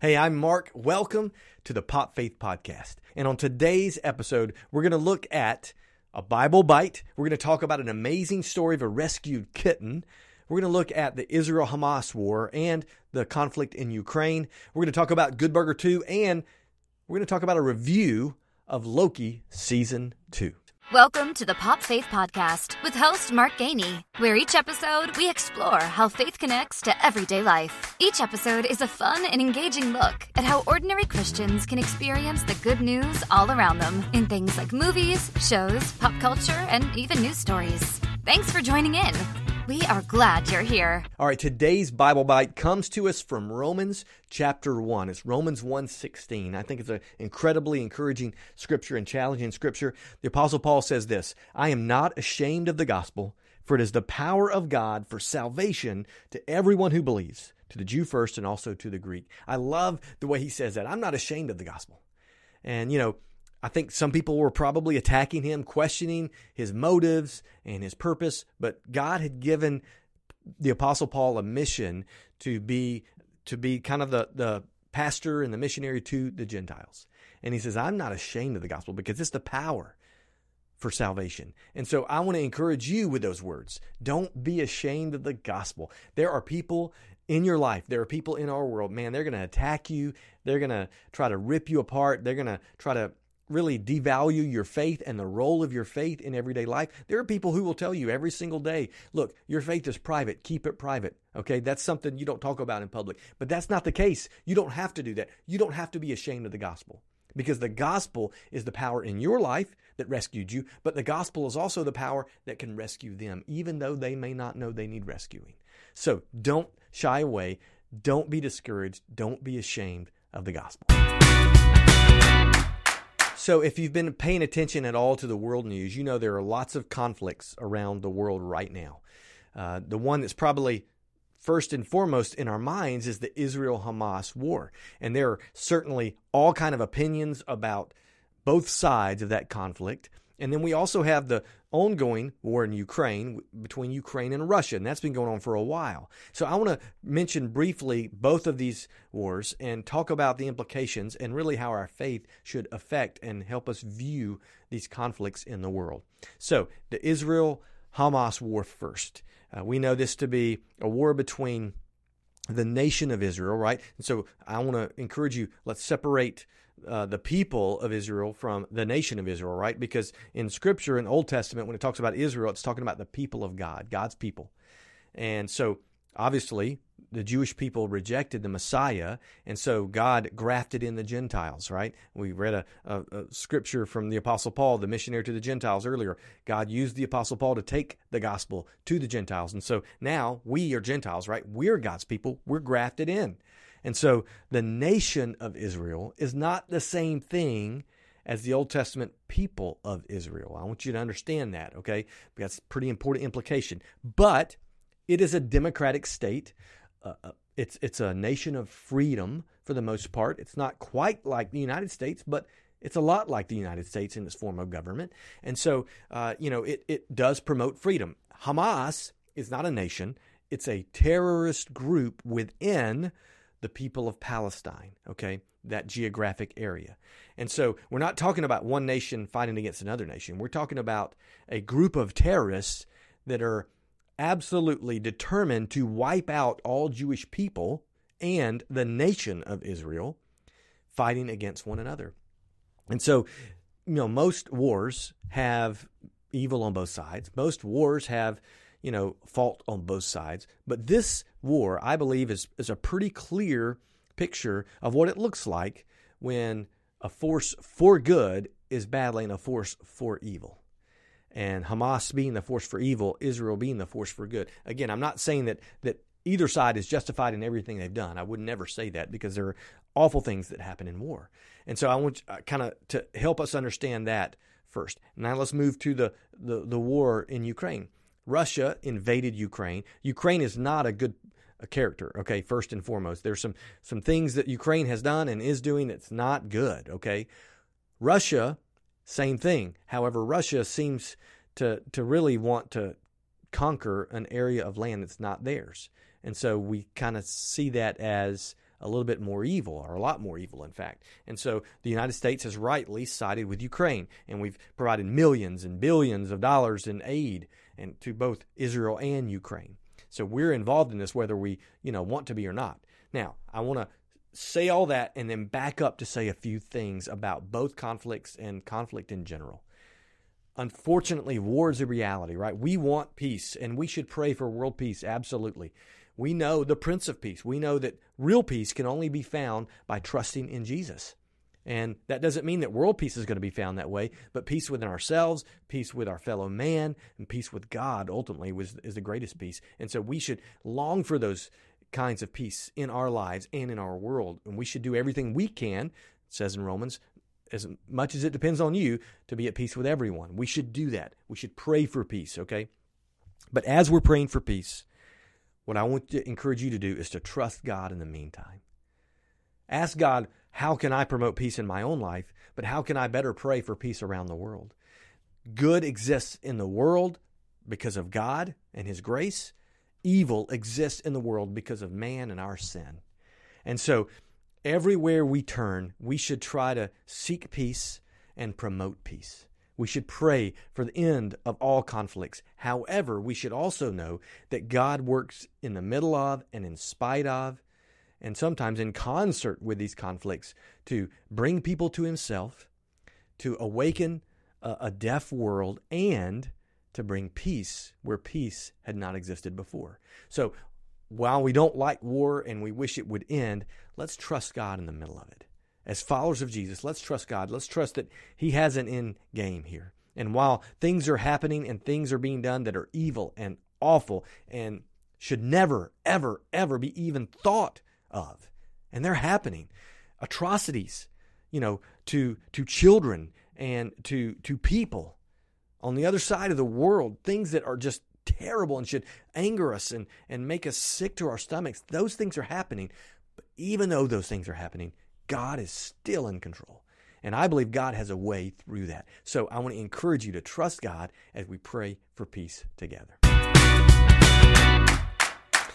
Hey, I'm Mark. Welcome to the Pop Faith Podcast. And on today's episode, we're going to look at a Bible bite. We're going to talk about an amazing story of a rescued kitten. We're going to look at the Israel Hamas war and the conflict in Ukraine. We're going to talk about Good Burger 2, and we're going to talk about a review of Loki Season 2. Welcome to the Pop Faith Podcast with host Mark Gainey, where each episode we explore how faith connects to everyday life. Each episode is a fun and engaging look at how ordinary Christians can experience the good news all around them in things like movies, shows, pop culture, and even news stories. Thanks for joining in. We are glad you're here. All right, today's Bible bite comes to us from Romans chapter 1. It's Romans 1:16. I think it's an incredibly encouraging scripture and challenging scripture. The apostle Paul says this, "I am not ashamed of the gospel, for it is the power of God for salvation to everyone who believes, to the Jew first and also to the Greek." I love the way he says that. I'm not ashamed of the gospel. And you know, I think some people were probably attacking him, questioning his motives and his purpose, but God had given the apostle Paul a mission to be to be kind of the the pastor and the missionary to the Gentiles. And he says, "I'm not ashamed of the gospel because it's the power for salvation." And so I want to encourage you with those words. Don't be ashamed of the gospel. There are people in your life, there are people in our world, man, they're going to attack you. They're going to try to rip you apart. They're going to try to really devalue your faith and the role of your faith in everyday life. There are people who will tell you every single day, look, your faith is private, keep it private. Okay, that's something you don't talk about in public. But that's not the case. You don't have to do that. You don't have to be ashamed of the gospel because the gospel is the power in your life that rescued you, but the gospel is also the power that can rescue them, even though they may not know they need rescuing. So don't shy away. Don't be discouraged. Don't be ashamed of the gospel. So, if you've been paying attention at all to the world news, you know there are lots of conflicts around the world right now. Uh, the one that's probably first and foremost in our minds is the Israel Hamas war. And there are certainly all kind of opinions about both sides of that conflict. And then we also have the ongoing war in Ukraine between Ukraine and Russia, and that's been going on for a while. So I want to mention briefly both of these wars and talk about the implications and really how our faith should affect and help us view these conflicts in the world. So the Israel Hamas war first. Uh, we know this to be a war between the nation of Israel, right? And so I want to encourage you, let's separate uh, the people of Israel from the nation of Israel, right? Because in Scripture, in Old Testament, when it talks about Israel, it's talking about the people of God, God's people. And so, obviously, the Jewish people rejected the Messiah, and so God grafted in the Gentiles, right? We read a, a, a, scripture from the Apostle Paul, the missionary to the Gentiles earlier. God used the Apostle Paul to take the gospel to the Gentiles. And so now we are Gentiles, right? We're God's people. We're grafted in. And so the nation of Israel is not the same thing as the Old Testament people of Israel. I want you to understand that, okay? That's pretty important implication. But it is a democratic state. Uh, uh, it's it's a nation of freedom for the most part. It's not quite like the United States, but it's a lot like the United States in its form of government. And so, uh, you know, it, it does promote freedom. Hamas is not a nation, it's a terrorist group within the people of Palestine, okay, that geographic area. And so we're not talking about one nation fighting against another nation. We're talking about a group of terrorists that are absolutely determined to wipe out all Jewish people and the nation of Israel fighting against one another. And so, you know, most wars have evil on both sides. Most wars have you know, fault on both sides. But this war, I believe, is, is a pretty clear picture of what it looks like when a force for good is battling a force for evil. And Hamas being the force for evil, Israel being the force for good. Again, I'm not saying that that either side is justified in everything they've done. I would never say that because there are awful things that happen in war. And so I want uh, kind of to help us understand that first. Now let's move to the, the, the war in Ukraine. Russia invaded Ukraine. Ukraine is not a good a character, okay, first and foremost. There's some some things that Ukraine has done and is doing that's not good, okay? Russia, same thing. However, Russia seems to to really want to conquer an area of land that's not theirs. And so we kind of see that as a little bit more evil, or a lot more evil, in fact. And so the United States has rightly sided with Ukraine, and we've provided millions and billions of dollars in aid and to both Israel and Ukraine. So we're involved in this whether we, you know, want to be or not. Now, I want to say all that and then back up to say a few things about both conflicts and conflict in general. Unfortunately, war is a reality, right? We want peace and we should pray for world peace, absolutely. We know the Prince of Peace. We know that real peace can only be found by trusting in Jesus. And that doesn't mean that world peace is going to be found that way, but peace within ourselves, peace with our fellow man, and peace with God ultimately was, is the greatest peace. And so we should long for those kinds of peace in our lives and in our world. And we should do everything we can, says in Romans, as much as it depends on you, to be at peace with everyone. We should do that. We should pray for peace, okay? But as we're praying for peace, what I want to encourage you to do is to trust God in the meantime. Ask God, how can I promote peace in my own life? But how can I better pray for peace around the world? Good exists in the world because of God and His grace. Evil exists in the world because of man and our sin. And so, everywhere we turn, we should try to seek peace and promote peace. We should pray for the end of all conflicts. However, we should also know that God works in the middle of and in spite of and sometimes in concert with these conflicts to bring people to himself, to awaken a, a, deaf world, and to bring peace where peace had not existed before. So while we don't like war and we wish it would end, let's trust God in the middle of it. As followers of Jesus, let's trust God. Let's trust that He has an end game here. And while things are happening and things are being done that are evil and awful and should never, ever, ever be even thought of. And they're happening. Atrocities, you know, to to children and to to people on the other side of the world, things that are just terrible and should anger us and, and make us sick to our stomachs. Those things are happening. But even though those things are happening, God is still in control. And I believe God has a way through that. So I want to encourage you to trust God as we pray for peace together.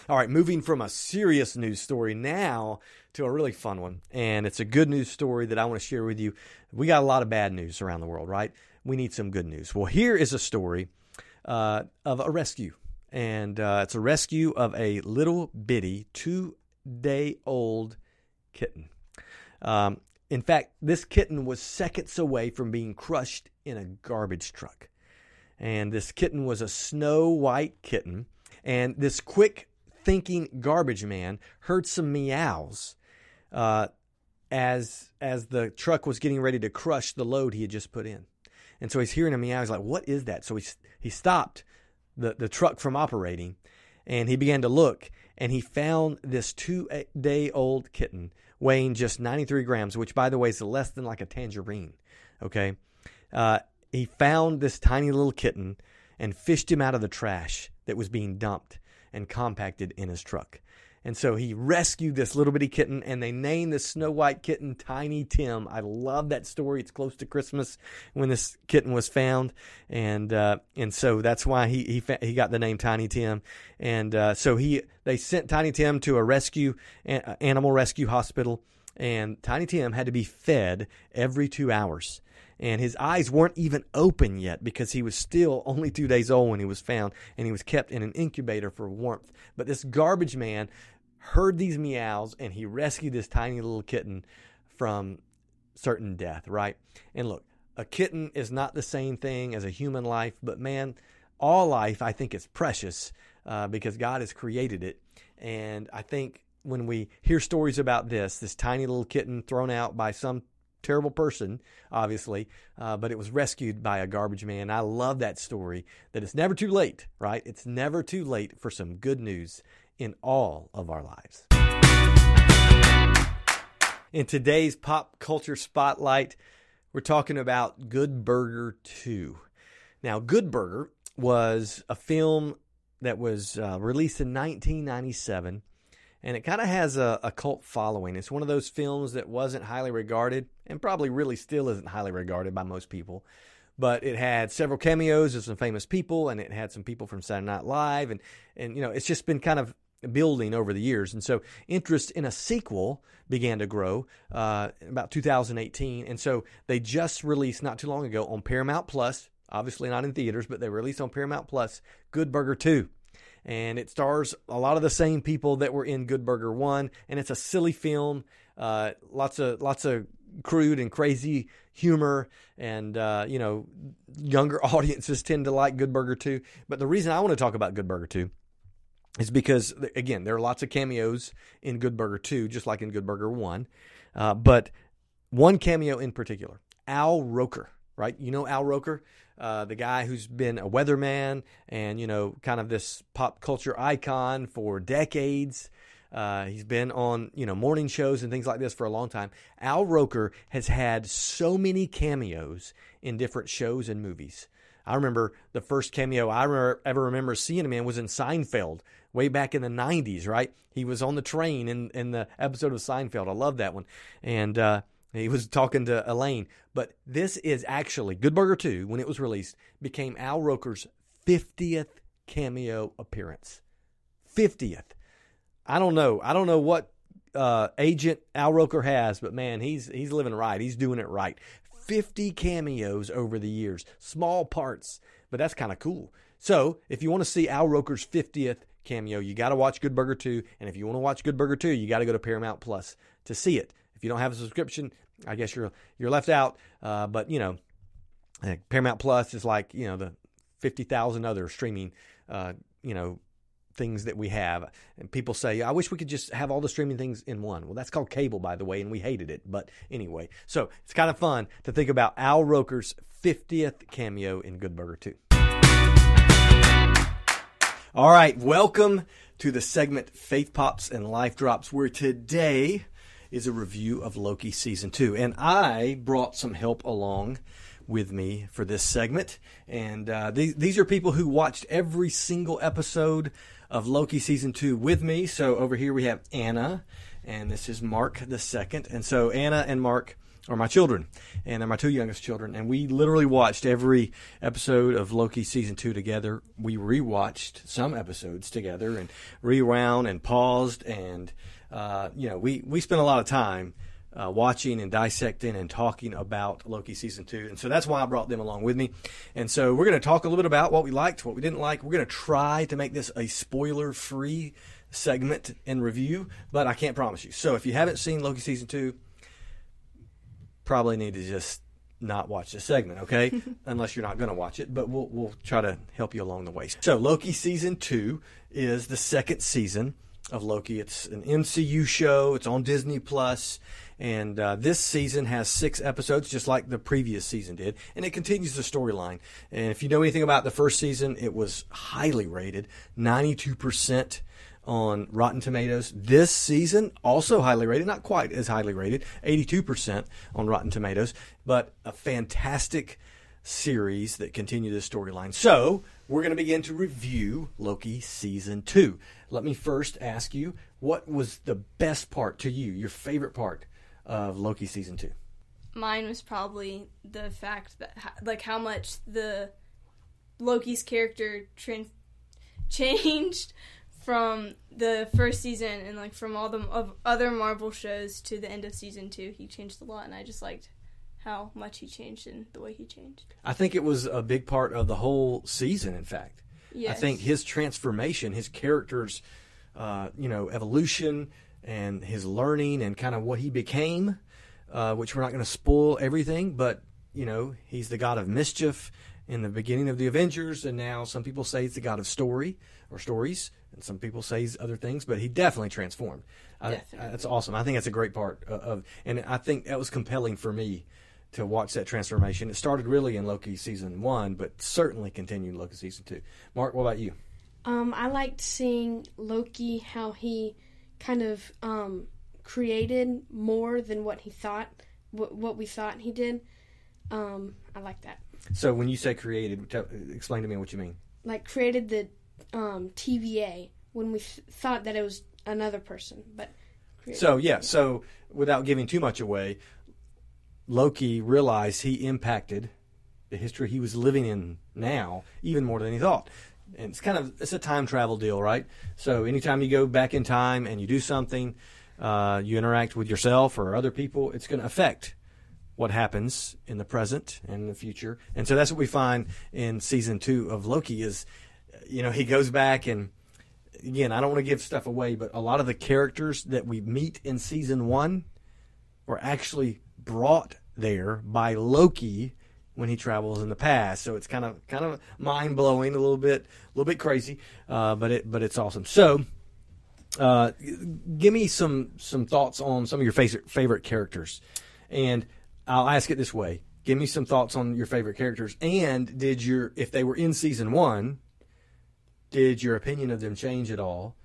All right, moving from a serious news story now to a really fun one. And it's a good news story that I want to share with you. We got a lot of bad news around the world, right? We need some good news. Well, here is a story uh, of a rescue. And uh, it's a rescue of a little bitty two day old kitten. Um, in fact, this kitten was seconds away from being crushed in a garbage truck. And this kitten was a snow white kitten. And this quick thinking garbage man heard some meows uh, as as the truck was getting ready to crush the load he had just put in. And so he's hearing a meow. He's like, "What is that?" So he he stopped the the truck from operating, and he began to look, and he found this two day old kitten weighing just 93 grams, which by the way is less than like a tangerine. Okay, uh, he found this tiny little kitten and fished him out of the trash that was being dumped and compacted in his truck. And so he rescued this little bitty kitten, and they named the Snow White kitten Tiny Tim. I love that story. It's close to Christmas when this kitten was found, and uh, and so that's why he he he got the name Tiny Tim. And uh, so he they sent Tiny Tim to a rescue animal rescue hospital, and Tiny Tim had to be fed every two hours and his eyes weren't even open yet because he was still only two days old when he was found, and he was kept in an incubator for warmth. But this garbage man heard these meows and he rescued this tiny little kitten from certain death, right? And look, a kitten is not the same thing as a human life, but man, all life I think is precious uh, because God has created it. And I think when we hear stories about this, this tiny little kitten thrown out by some terrible person, obviously, uh, but it was rescued by a garbage man. I love that story that it's never too late, right? It's never too late for some good news in all of our lives. In today's pop culture spotlight, we're talking about Good Burger 2. Now, Good Burger was a film that was uh, released in 1997 and it kind of has a, a, cult following. It's one of those films that wasn't highly regarded, and probably really still isn't highly regarded by most people. But it had several cameos of some famous people, and it had some people from Saturday Night Live, and and you know it's just been kind of building over the years. And so interest in a sequel began to grow uh, about 2018. And so they just released not too long ago on Paramount Plus, obviously not in theaters, but they released on Paramount Plus Good Burger 2. And it stars a lot of the same people that were in Good Burger 1. And it's a silly film, uh, lots of lots of crude and crazy humor and uh, you know younger audiences tend to like good burger 2 but the reason i want to talk about good burger 2 is because again there are lots of cameos in Good Burger 2 just like in Good Burger 1 uh, but one cameo in particular Al Roker right you know Al Roker uh, the guy who's been a weatherman and you know kind of this pop culture icon for decades uh, he's been on you know morning shows and things like this for a long time. Al Roker has had so many cameos in different shows and movies. I remember the first cameo I re- ever remember seeing him in was in Seinfeld way back in the 90s, right? He was on the train in, in the episode of Seinfeld. I love that one. And uh, he was talking to Elaine. But this is actually, Good Burger 2, when it was released, became Al Roker's 50th cameo appearance. 50th. I don't know. I don't know what uh, agent Al Roker has, but man, he's he's living right. He's doing it right. 50 cameos over the years, small parts, but that's kind of cool. So, if you want to see Al Roker's 50th cameo, you got to watch Good Burger 2. And if you want to watch Good Burger 2, you got to go to Paramount Plus to see it. If you don't have a subscription, I guess you're you're left out. Uh, but you know, Paramount Plus is like you know the 50,000 other streaming, uh, you know, things that we have. And people say, I wish we could just have all the streaming things in one. Well, that's called cable, by the way, and we hated it. But anyway, so it's kind of fun to think about Al Roker's 50th cameo in Good Burger 2. All right, welcome to the segment Faith Pops and Life Drops, where today is a review of Loki Season 2. And I brought some help along with me for this segment. And uh, these, these are people who watched every single episode of Loki season two with me. So over here we have Anna, and this is Mark the second. And so Anna and Mark are my children, and they're my two youngest children. And we literally watched every episode of Loki season two together. We rewatched some episodes together and rewound and paused, and uh, you know we we spent a lot of time uh, watching and dissecting and talking about Loki season two. And so that's why I brought them along with me. And so we're going to talk a little bit about what we liked, what we didn't like. We're going to try to make this a spoiler free segment and review, but I can't promise you. So if you haven't seen Loki season two, probably need to just not watch the segment, okay? Unless you're not going to watch it, but we'll we'll try to help you along the way. So Loki season 2 is the second season of Loki. It's an MCU show. It's on Disney And uh, this season has six episodes, just like the previous season did, and it continues the storyline. And if you know anything about the first season, it was highly rated, 92% on Rotten Tomatoes. This season, also highly rated, not quite as highly rated, 82% on Rotten Tomatoes, but a fantastic series that continue the storyline. So, we're going to begin to review Loki season two. Let me first ask you, what was the best part to you, your favorite part of Loki season two? Mine was probably the fact that, like, how much the Loki's character changed from the first season and like from all the other Marvel shows to the end of season two. He changed a lot, and I just liked how much he changed and the way he changed. I think it was a big part of the whole season. In fact, Yes. I think his transformation, his character's, uh, you know, evolution and his learning and kind of what he became, uh, which we're not going to spoil everything, but you know, he's the god of mischief in the beginning of the Avengers, and now some people say he's the god of story or stories, and some people say he's other things, but he definitely transformed. I- Definitely. that's awesome. I think that's a great part of, of, and I think that was compelling for me to watch that transformation. It started really in Loki season one, but certainly continued in Loki season two. Mark, what about you? Um, I liked seeing Loki how he kind of um, created more than what he thought, what, what we thought he did. Um, I like that. So when you say created, explain to me what you mean. Like created the um, TVA when we th- thought that it was another person, but created So yeah, so without giving too much away, Loki realized he impacted the history he was living in now even more than he thought. and it's kind of it's a time travel deal, right? So anytime you go back in time and you do something, uh, you interact with yourself or other people, it's going to affect what happens in the present and the future. And so that's what we find in season two of Loki is, you know, he goes back and again, I don't want to give stuff away, but a lot of the characters that we meet in season one were actually brought there by Loki when he travels in the past. So it's kind of kind of mind blowing, a little bit, a little bit crazy, uh, but it but it's awesome. So. Uh, give me some some thoughts on some of your favorite favorite characters, and I'll ask it this way: Give me some thoughts on your favorite characters, and did your if they were in season one, did your opinion of them change at all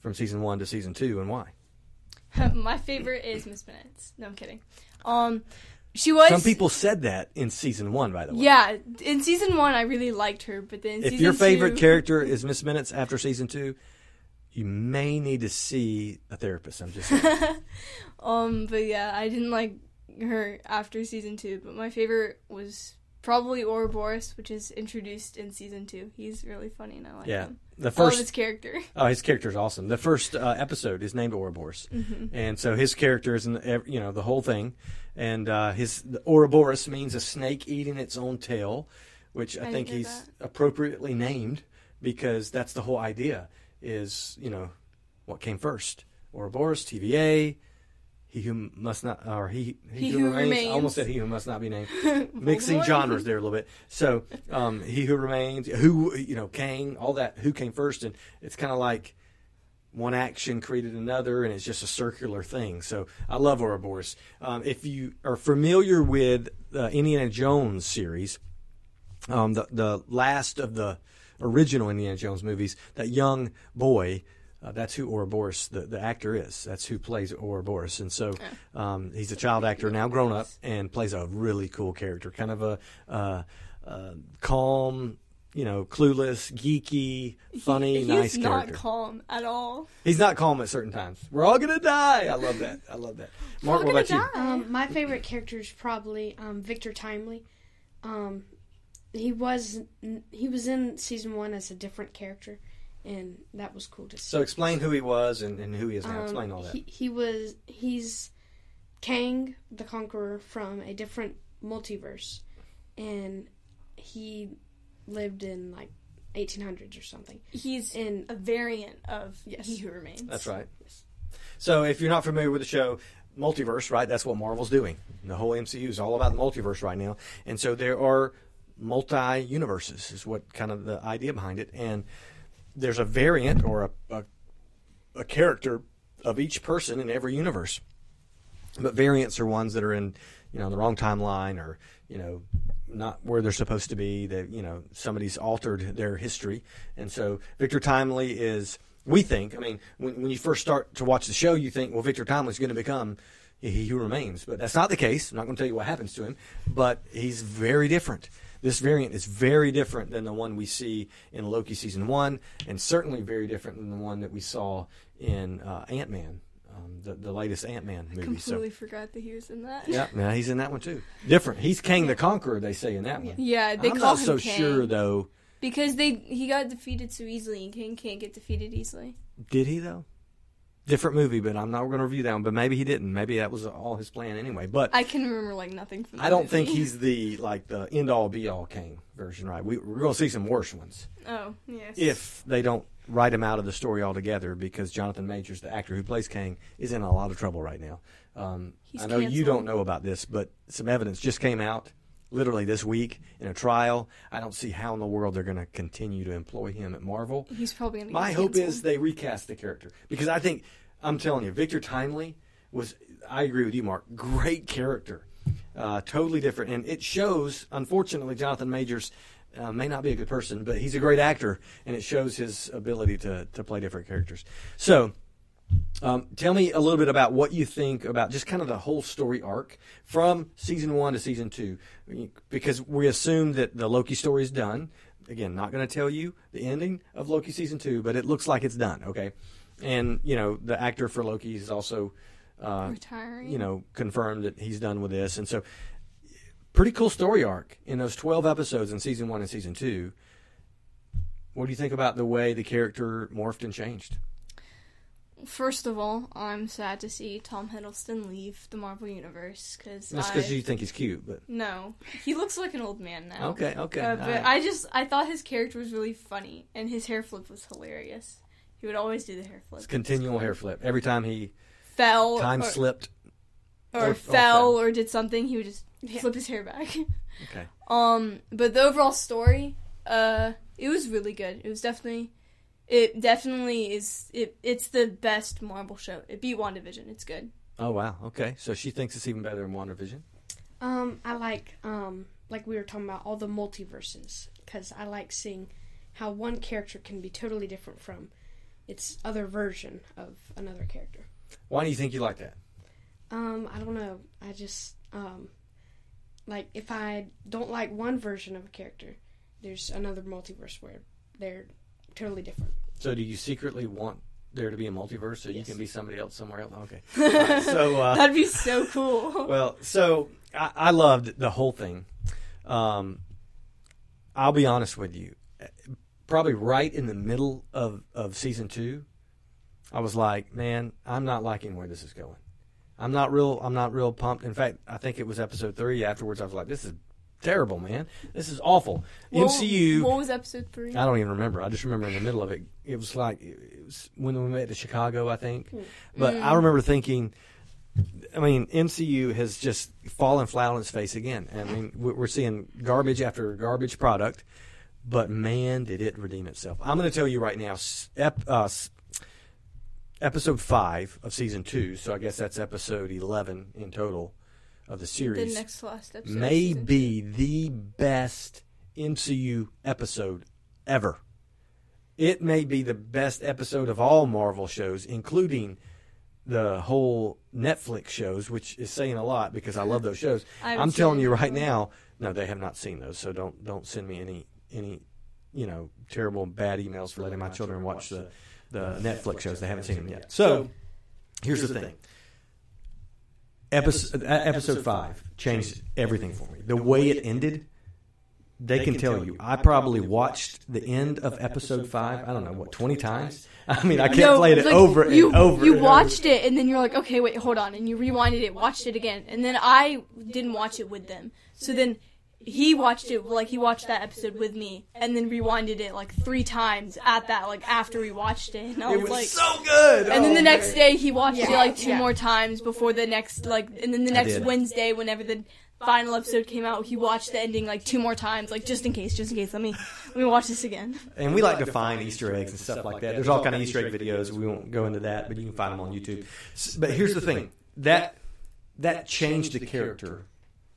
from season one to season two, and why? My favorite is Miss Minutes. No, I'm kidding. Um, she was. Some people said that in season one, by the way. Yeah, in season one, I really liked her, but then If season your favorite two, character is Miss Minutes after season two, you may need to see a therapist. I'm just. Um, but yeah, I didn't like her after season two. But my favorite was probably Ouroboros, which is introduced in season two. He's really funny, and I like yeah. him. The I love first his character. Oh, his character is awesome. The first uh, episode is named Ouroboros, and so his character is in the, you know the whole thing, and uh, his the Ouroboros means a snake eating its own tail, which I, I think he's appropriately named because that's the whole idea. Is you know what came first? Ouroboros, TVA. He who must not, or he, he, He who, who remains. I remains. almost said he who must not be named. Mixing genres there a little bit. So, um, he who remains, who you know, Kang, all that. Who came first, and it's kind of like one action created another, and it's just a circular thing. So I love Ouroboros. Um, if you are familiar with the Indiana Jones series, um, the the last of the original Indiana Jones movies, that young boy. Uh, that's who Ouroboros, the, the actor, is. That's who plays Ouroboros. And so um, he's a child actor, now grown up, and plays a really cool character. Kind of a uh, uh, calm, you know, clueless, geeky, funny, He's nice character. He's not calm at all. He's not calm at certain times. We're all gonna die. I love that. I love that. Mark, what gonna about you? Um, my favorite character is probably um, Victor Timely. Um, he was he was in season one as a different character, and that was cool to see. So explain who he was and, and who he is now. Um, explain all that. He, he was he's Kang the Conqueror from a different multiverse, and he lived in like 1800s or something. He's in a variant of Yes. He Who Remains. That's right. So if you're not familiar with the show, multiverse, right? That's what Marvel's doing. The whole MCU is all about the multiverse right now, and so there are multi universes. Is what kind of the idea behind it, and there's a variant or a, a a character of each person in every universe. But variants are ones that are in, you know, the wrong timeline or, you know, not where they're supposed to be. That you know somebody's altered their history, and so Victor Timely is. We think. I mean, when, when you first start to watch the show, you think, well, Victor Timely is going to become he who remains, but that's not the case. I'm not going to tell you what happens to him, but he's very different. This variant is very different than the one we see in Loki season one, and certainly very different than the one that we saw in uh, Ant Man, um, the, the latest Ant Man movie. So Completely forgot that he was in that. yeah, yeah, he's in that one too. Different. He's Kang the Conqueror. They say in that one. Yeah, they I'm call not him so Kang. sure though. because they he got defeated so easily, and King can't get defeated easily. Did he though? Different movie, but I'm not going to review that one. But maybe he didn't. Maybe that was all his plan anyway. But I can remember like nothing from. I don't movie. think he's the like the end all be all Kang version, right? We, we're going to see some worse ones Oh yes. if they don't write him out of the story altogether. Because Jonathan Majors, the actor who plays Kang, is in a lot of trouble right now. Um, I know you don't know about this, but some evidence just came out literally this week in a trial. I don't see how in the world they're going to continue to employ him at Marvel. he's probably gonna. My hope canceled. is they recast the character because I think I'm telling you, Victor Timely was. I agree with you, Mark. Great character, uh, totally different, and it shows. Unfortunately, Jonathan Majors uh, may not be a good person, but he's a great actor, and it shows his ability to to play different characters. So. Um, tell me a little bit about what you think about just kind of the whole story arc from season one to season two, because we assume that the Loki story is done. Again, not going to tell you the ending of Loki season two, but it looks like it's done. Okay, and you know the actor for Loki is also, uh, retiring. you know, confirmed that he's done with this, and so pretty cool story arc in those twelve episodes in season one and season two. what do you think about the way the character morphed and changed? First of all, I'm sad to see Tom Hiddleston leave the Marvel Universe because That's because you think he's cute, but no, he looks like an old man now. okay, okay. Uh, but all right. I just I thought his character was really funny and his hair flip was hilarious. He would always do the hair flip. It's continual hair flip. Every time he Fell time or, slipped. or, or- or fell fell. or did something, he would just Yeah. flip his hair back. Okay. Um, but the overall story, uh, it was really good. It was definitely, it definitely is. It it's the best Marvel show. It beat WandaVision. It's good. Oh wow. Okay. So she thinks it's even better than WandaVision. Um, I like um, like we were talking about all the multiverses because I like seeing how one character can be totally different from its other version of another character. Why do you think you like that? Um, I don't know. I just um, like if I don't like one version of a character, there's another multiverse where they're totally different. So do you secretly want there to be a multiverse so you can be somebody else somewhere else? Okay. All right, so uh, That'd be so cool. well, so I, I loved the whole thing. Um, I'll be honest with you. Probably right in the middle of, of season two, I was like, man, I'm not liking where this is going. I'm not real. I'm not real pumped. In fact, I think it was episode three. Afterwards, I was like, this is terrible, man. This is awful. What- MCU. What was episode three? I don't even remember. I just remember in the middle of it. It was like it was when we met to Chicago, I think. But I remember thinking, I mean, MCU has just fallen flat on its face again. I mean, we- we're seeing garbage after garbage product, but man, did it redeem itself. I'm going to tell you right now, ep, uh, episode five of season two. So I guess that's episode eleven in total of the the series next to last episode. may be the best MCU episode ever. It may be the best episode of all Marvel shows, including the whole Netflix shows, which is saying a lot because I love those shows. I haven't I'm telling you right now, no, they have not seen those, so don't don't send me any any you know terrible bad emails for letting my children watch the the Netflix shows. They haven't seen them yet. So here's the thing. Episode, uh, episode five changed everything for me. The way it ended, they can tell you. I probably watched the end of episode five. I don't know what twenty times. I mean, I kept No, playing it like, over and over. You and watched it and then you're like, okay, wait, hold on, and you rewinded it, watched it again, and then I didn't watch it with them. So then he watched it like he watched that episode with me, and then rewinded it like three times at that like after we watched it, and I It was, was like. so good. and then Oh, the next man. day he watched it like two Yeah. more times before the next like, and then the next. Wednesday whenever the final episode came out, he watched the ending like two more times, like just in case, just in case. Let me let me watch this again. And we like to find Easter eggs and stuff like that. There's all kind of Easter egg videos. We won't go into that, but you can find them on YouTube. But here's the thing that that changed the character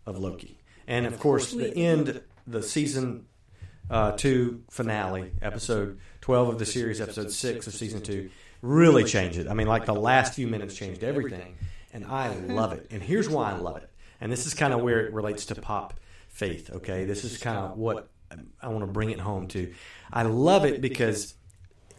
of Loki, and of course the end, the season uh, two finale, episode twelve of the series, episode six of season two, really changed it. I mean, like the last few minutes changed everything, and I love it. And here's why I love it. And this is kind of where it relates to pop faith. Okay, this is kind of what I want to bring it home to. I love it because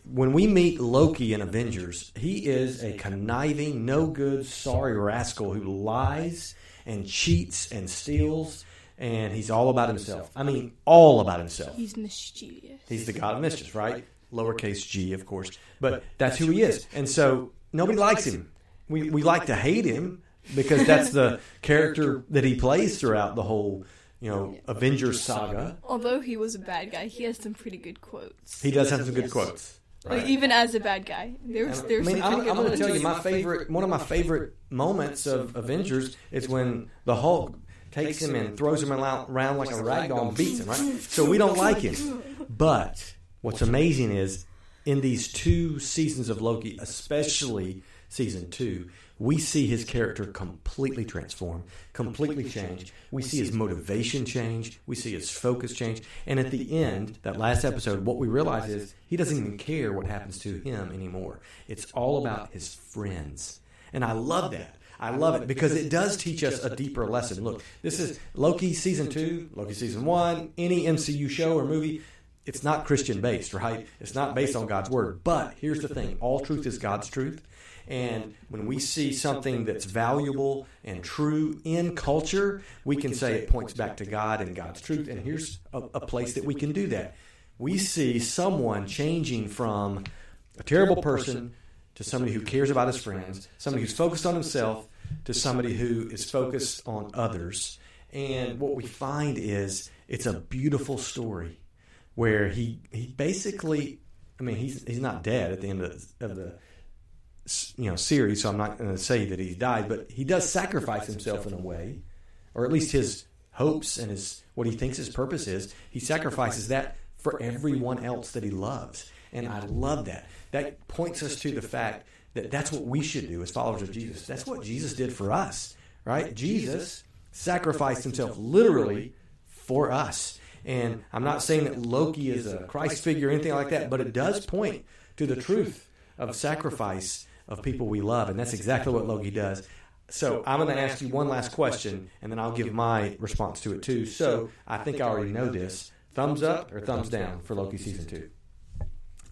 when we meet Loki in Avengers, he is a conniving, no good, sorry rascal who lies and cheats and steals, and he's all about himself. I mean, all about himself. He's mischievous. He's the god of mischief, right? Lowercase g, of course. But that's who he is. And so nobody likes him. We, we like to hate him because that's the character that he plays throughout the whole, you know, Avengers saga. Although he was a bad guy, he has some pretty good quotes. He does have some good quotes. Like, even as a bad guy, there's I there's mean, some I'm, pretty I'm good going to tell you my favorite, one of my favorite moments of Avengers is when the Hulk takes him and throws him around, like a rag doll and beats him, right? So we don't like him. But what's amazing is in these two seasons of Loki, especially season two, we see his character completely transform, completely change. We see his motivation change. We see his focus change. And at the end, that last episode, what we realize is he doesn't even care what happens to him anymore. It's all about his friends. And I love that. I love it because it does teach us a deeper lesson. Look, this is Loki season two, Loki season one, any MCU show or movie. It's not Christian based, right? It's not based on God's word. But here's the thing all truth is God's truth. And when we see something that's valuable and true in culture, we can say it points back to God and God's truth. And here's a, a place that we can do that. we see someone changing from a terrible person to somebody who cares about his friends, somebody who's focused on himself to somebody who is focused on others. And what we find is it's a beautiful story where he he basically, I mean, he's he's not dead at the end of, of the you know series, so I'm not going to say that he died, but he does sacrifice himself in a way, or at least his hopes and his what he thinks his purpose is. He sacrifices that for everyone else that he loves, and I love that. That points us to the fact that that's what we should do as followers of Jesus. That's what Jesus did for us, right? Jesus sacrificed himself literally for us. And I'm not saying that Loki is a Christ figure or anything like that, but it does point to the truth of sacrifice of people we love. And that's exactly what Loki does. So I'm going to ask you one last question, and then I'll give my response to it too. So I think I already know this. Thumbs up or thumbs down for Loki season two?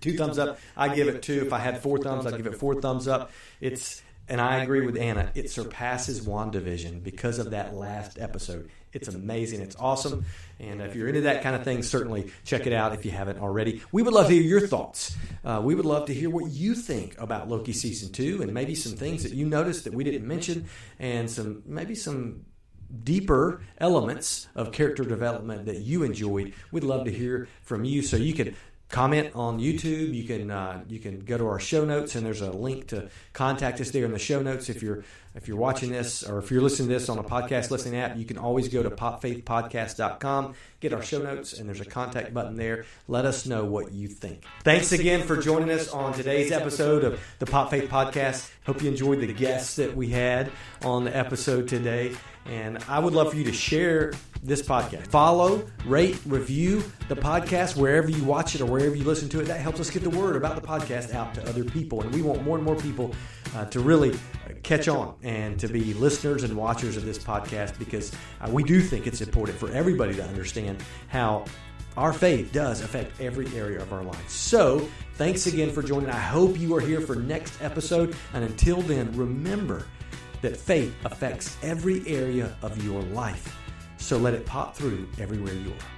Two thumbs up. I give it two. If I had four thumbs, I'd give it four thumbs up. It's and I agree with Anna. It surpasses WandaVision because of that last episode. It's amazing. It's awesome. And if you're into that kind of thing, certainly check it out if you haven't already. We would love to hear your thoughts. Uh, we would love to hear what you think about Loki season two, and maybe some things that you noticed that we didn't mention, and some maybe some deeper elements of character development that you enjoyed. We'd love to hear from you. So you can comment on YouTube. You can uh, you can go to our show notes, and there's a link to contact us there in the show notes. If you're if you're watching this or if you're listening to this on a podcast listening app, you can always go to popfaithpodcast.com, get our show notes, and there's a contact button there. Let us know what you think. Thanks again for joining us on today's episode of the Pop Faith Podcast. Hope you enjoyed the guests that we had on the episode today. And I would love for you to share this podcast. Follow, rate, review the podcast wherever you watch it or wherever you listen to it. That helps us get the word about the podcast out to other people. And we want more and more people uh, to really catch on and to be listeners and watchers of this podcast because uh, we do think it's important for everybody to understand how our faith does affect every area of our life. So, thanks again for joining. I hope you are here for next episode. And until then, remember that faith affects every area of your life. So let it pop through everywhere you are.